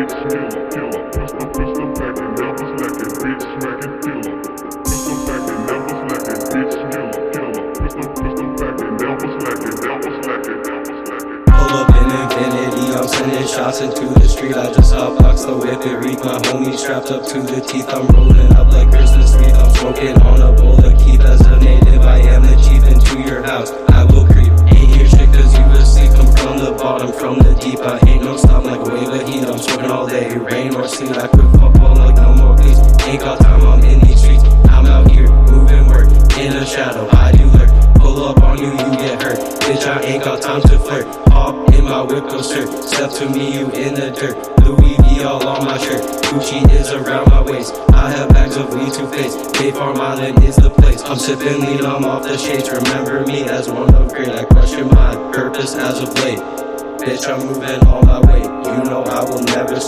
bitch killer, killer. Pistol, pistol back and never slacking, bitch smacking killer. Pistol back and never slacking, bitch killer, killer. Pistol, pistol back and never slacking, never slacking, never slacking. Pull up in Infiniti, I'm sending shots into the street. I just hotbox the whip it reek. My homie strapped up to the teeth. I'm rolling up like Christmas Eve. I'm smoking on a bowl of keep. As a I quit football like no more please. Ain't got time, I'm in these streets. I'm out here, moving work. In the shadow, I do lurk. Pull up on you, you get hurt. Bitch, I ain't got time to flirt. Hop in my whip, go skirt. Step to me, you in the dirt. Louis V all on my shirt. Gucci is around my waist. I have bags of weed to face. Bay Farm Island is the place. I'm sipping lean, I'm off the shades. Remember me as one of great. I question my purpose as of late. Bitch, I'm moving all my way. You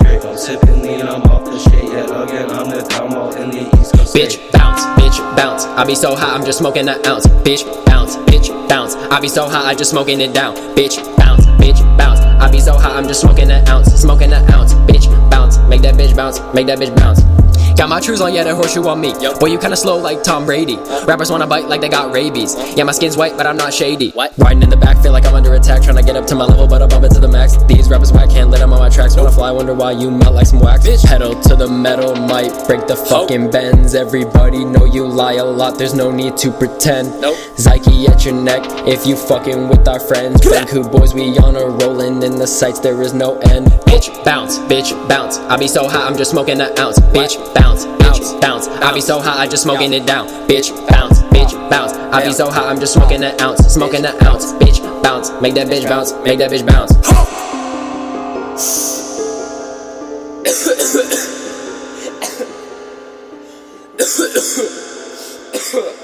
know I will never stray. I'm sipping lean, I'm off the shade. Yet again, I'm the town all in the East Coast. Bitch, bounce, bitch, bounce. I be so high, I'm just smoking an ounce. Bitch, bounce, bitch, bounce. I be so high, I just smoking it down. Bitch, bounce, bitch, bounce. I be so high, I'm just smoking an ounce. Smoking an ounce. Bitch, bounce. Make that bitch bounce. Make that bitch bounce. Got my trues on, yeah, that horseshoe on me. Boy, you kinda slow like Tom Brady. Rappers wanna bite like they got rabies. Yeah, my skin's white, but I'm not shady. What? Riding in the back, feel like I'm under attack. Trying to get up to my level, but I bump it to the max. These rappers whack, can't let them on my tracks. Wanna fly, wonder why you melt like some wax. Bitch. Pedal to the metal, might break the oh. fucking bends. Everybody know you lie a lot, there's no need to pretend. Nope. Zyke at your neck if you fucking with our friends. Banku boys, we on a rollin' in the sights, there is no end. Bitch, bounce, bitch, bounce. I be so high, I'm just smoking an ounce. Bitch, bounce, bitch, bounce. I be so high, I just smoking it down. Bitch, bounce, bitch, bounce. I be so high, I'm just smoking an ounce. Smoking an ounce, bitch, bounce. Make that bitch bounce, make that bitch bounce. Ugh.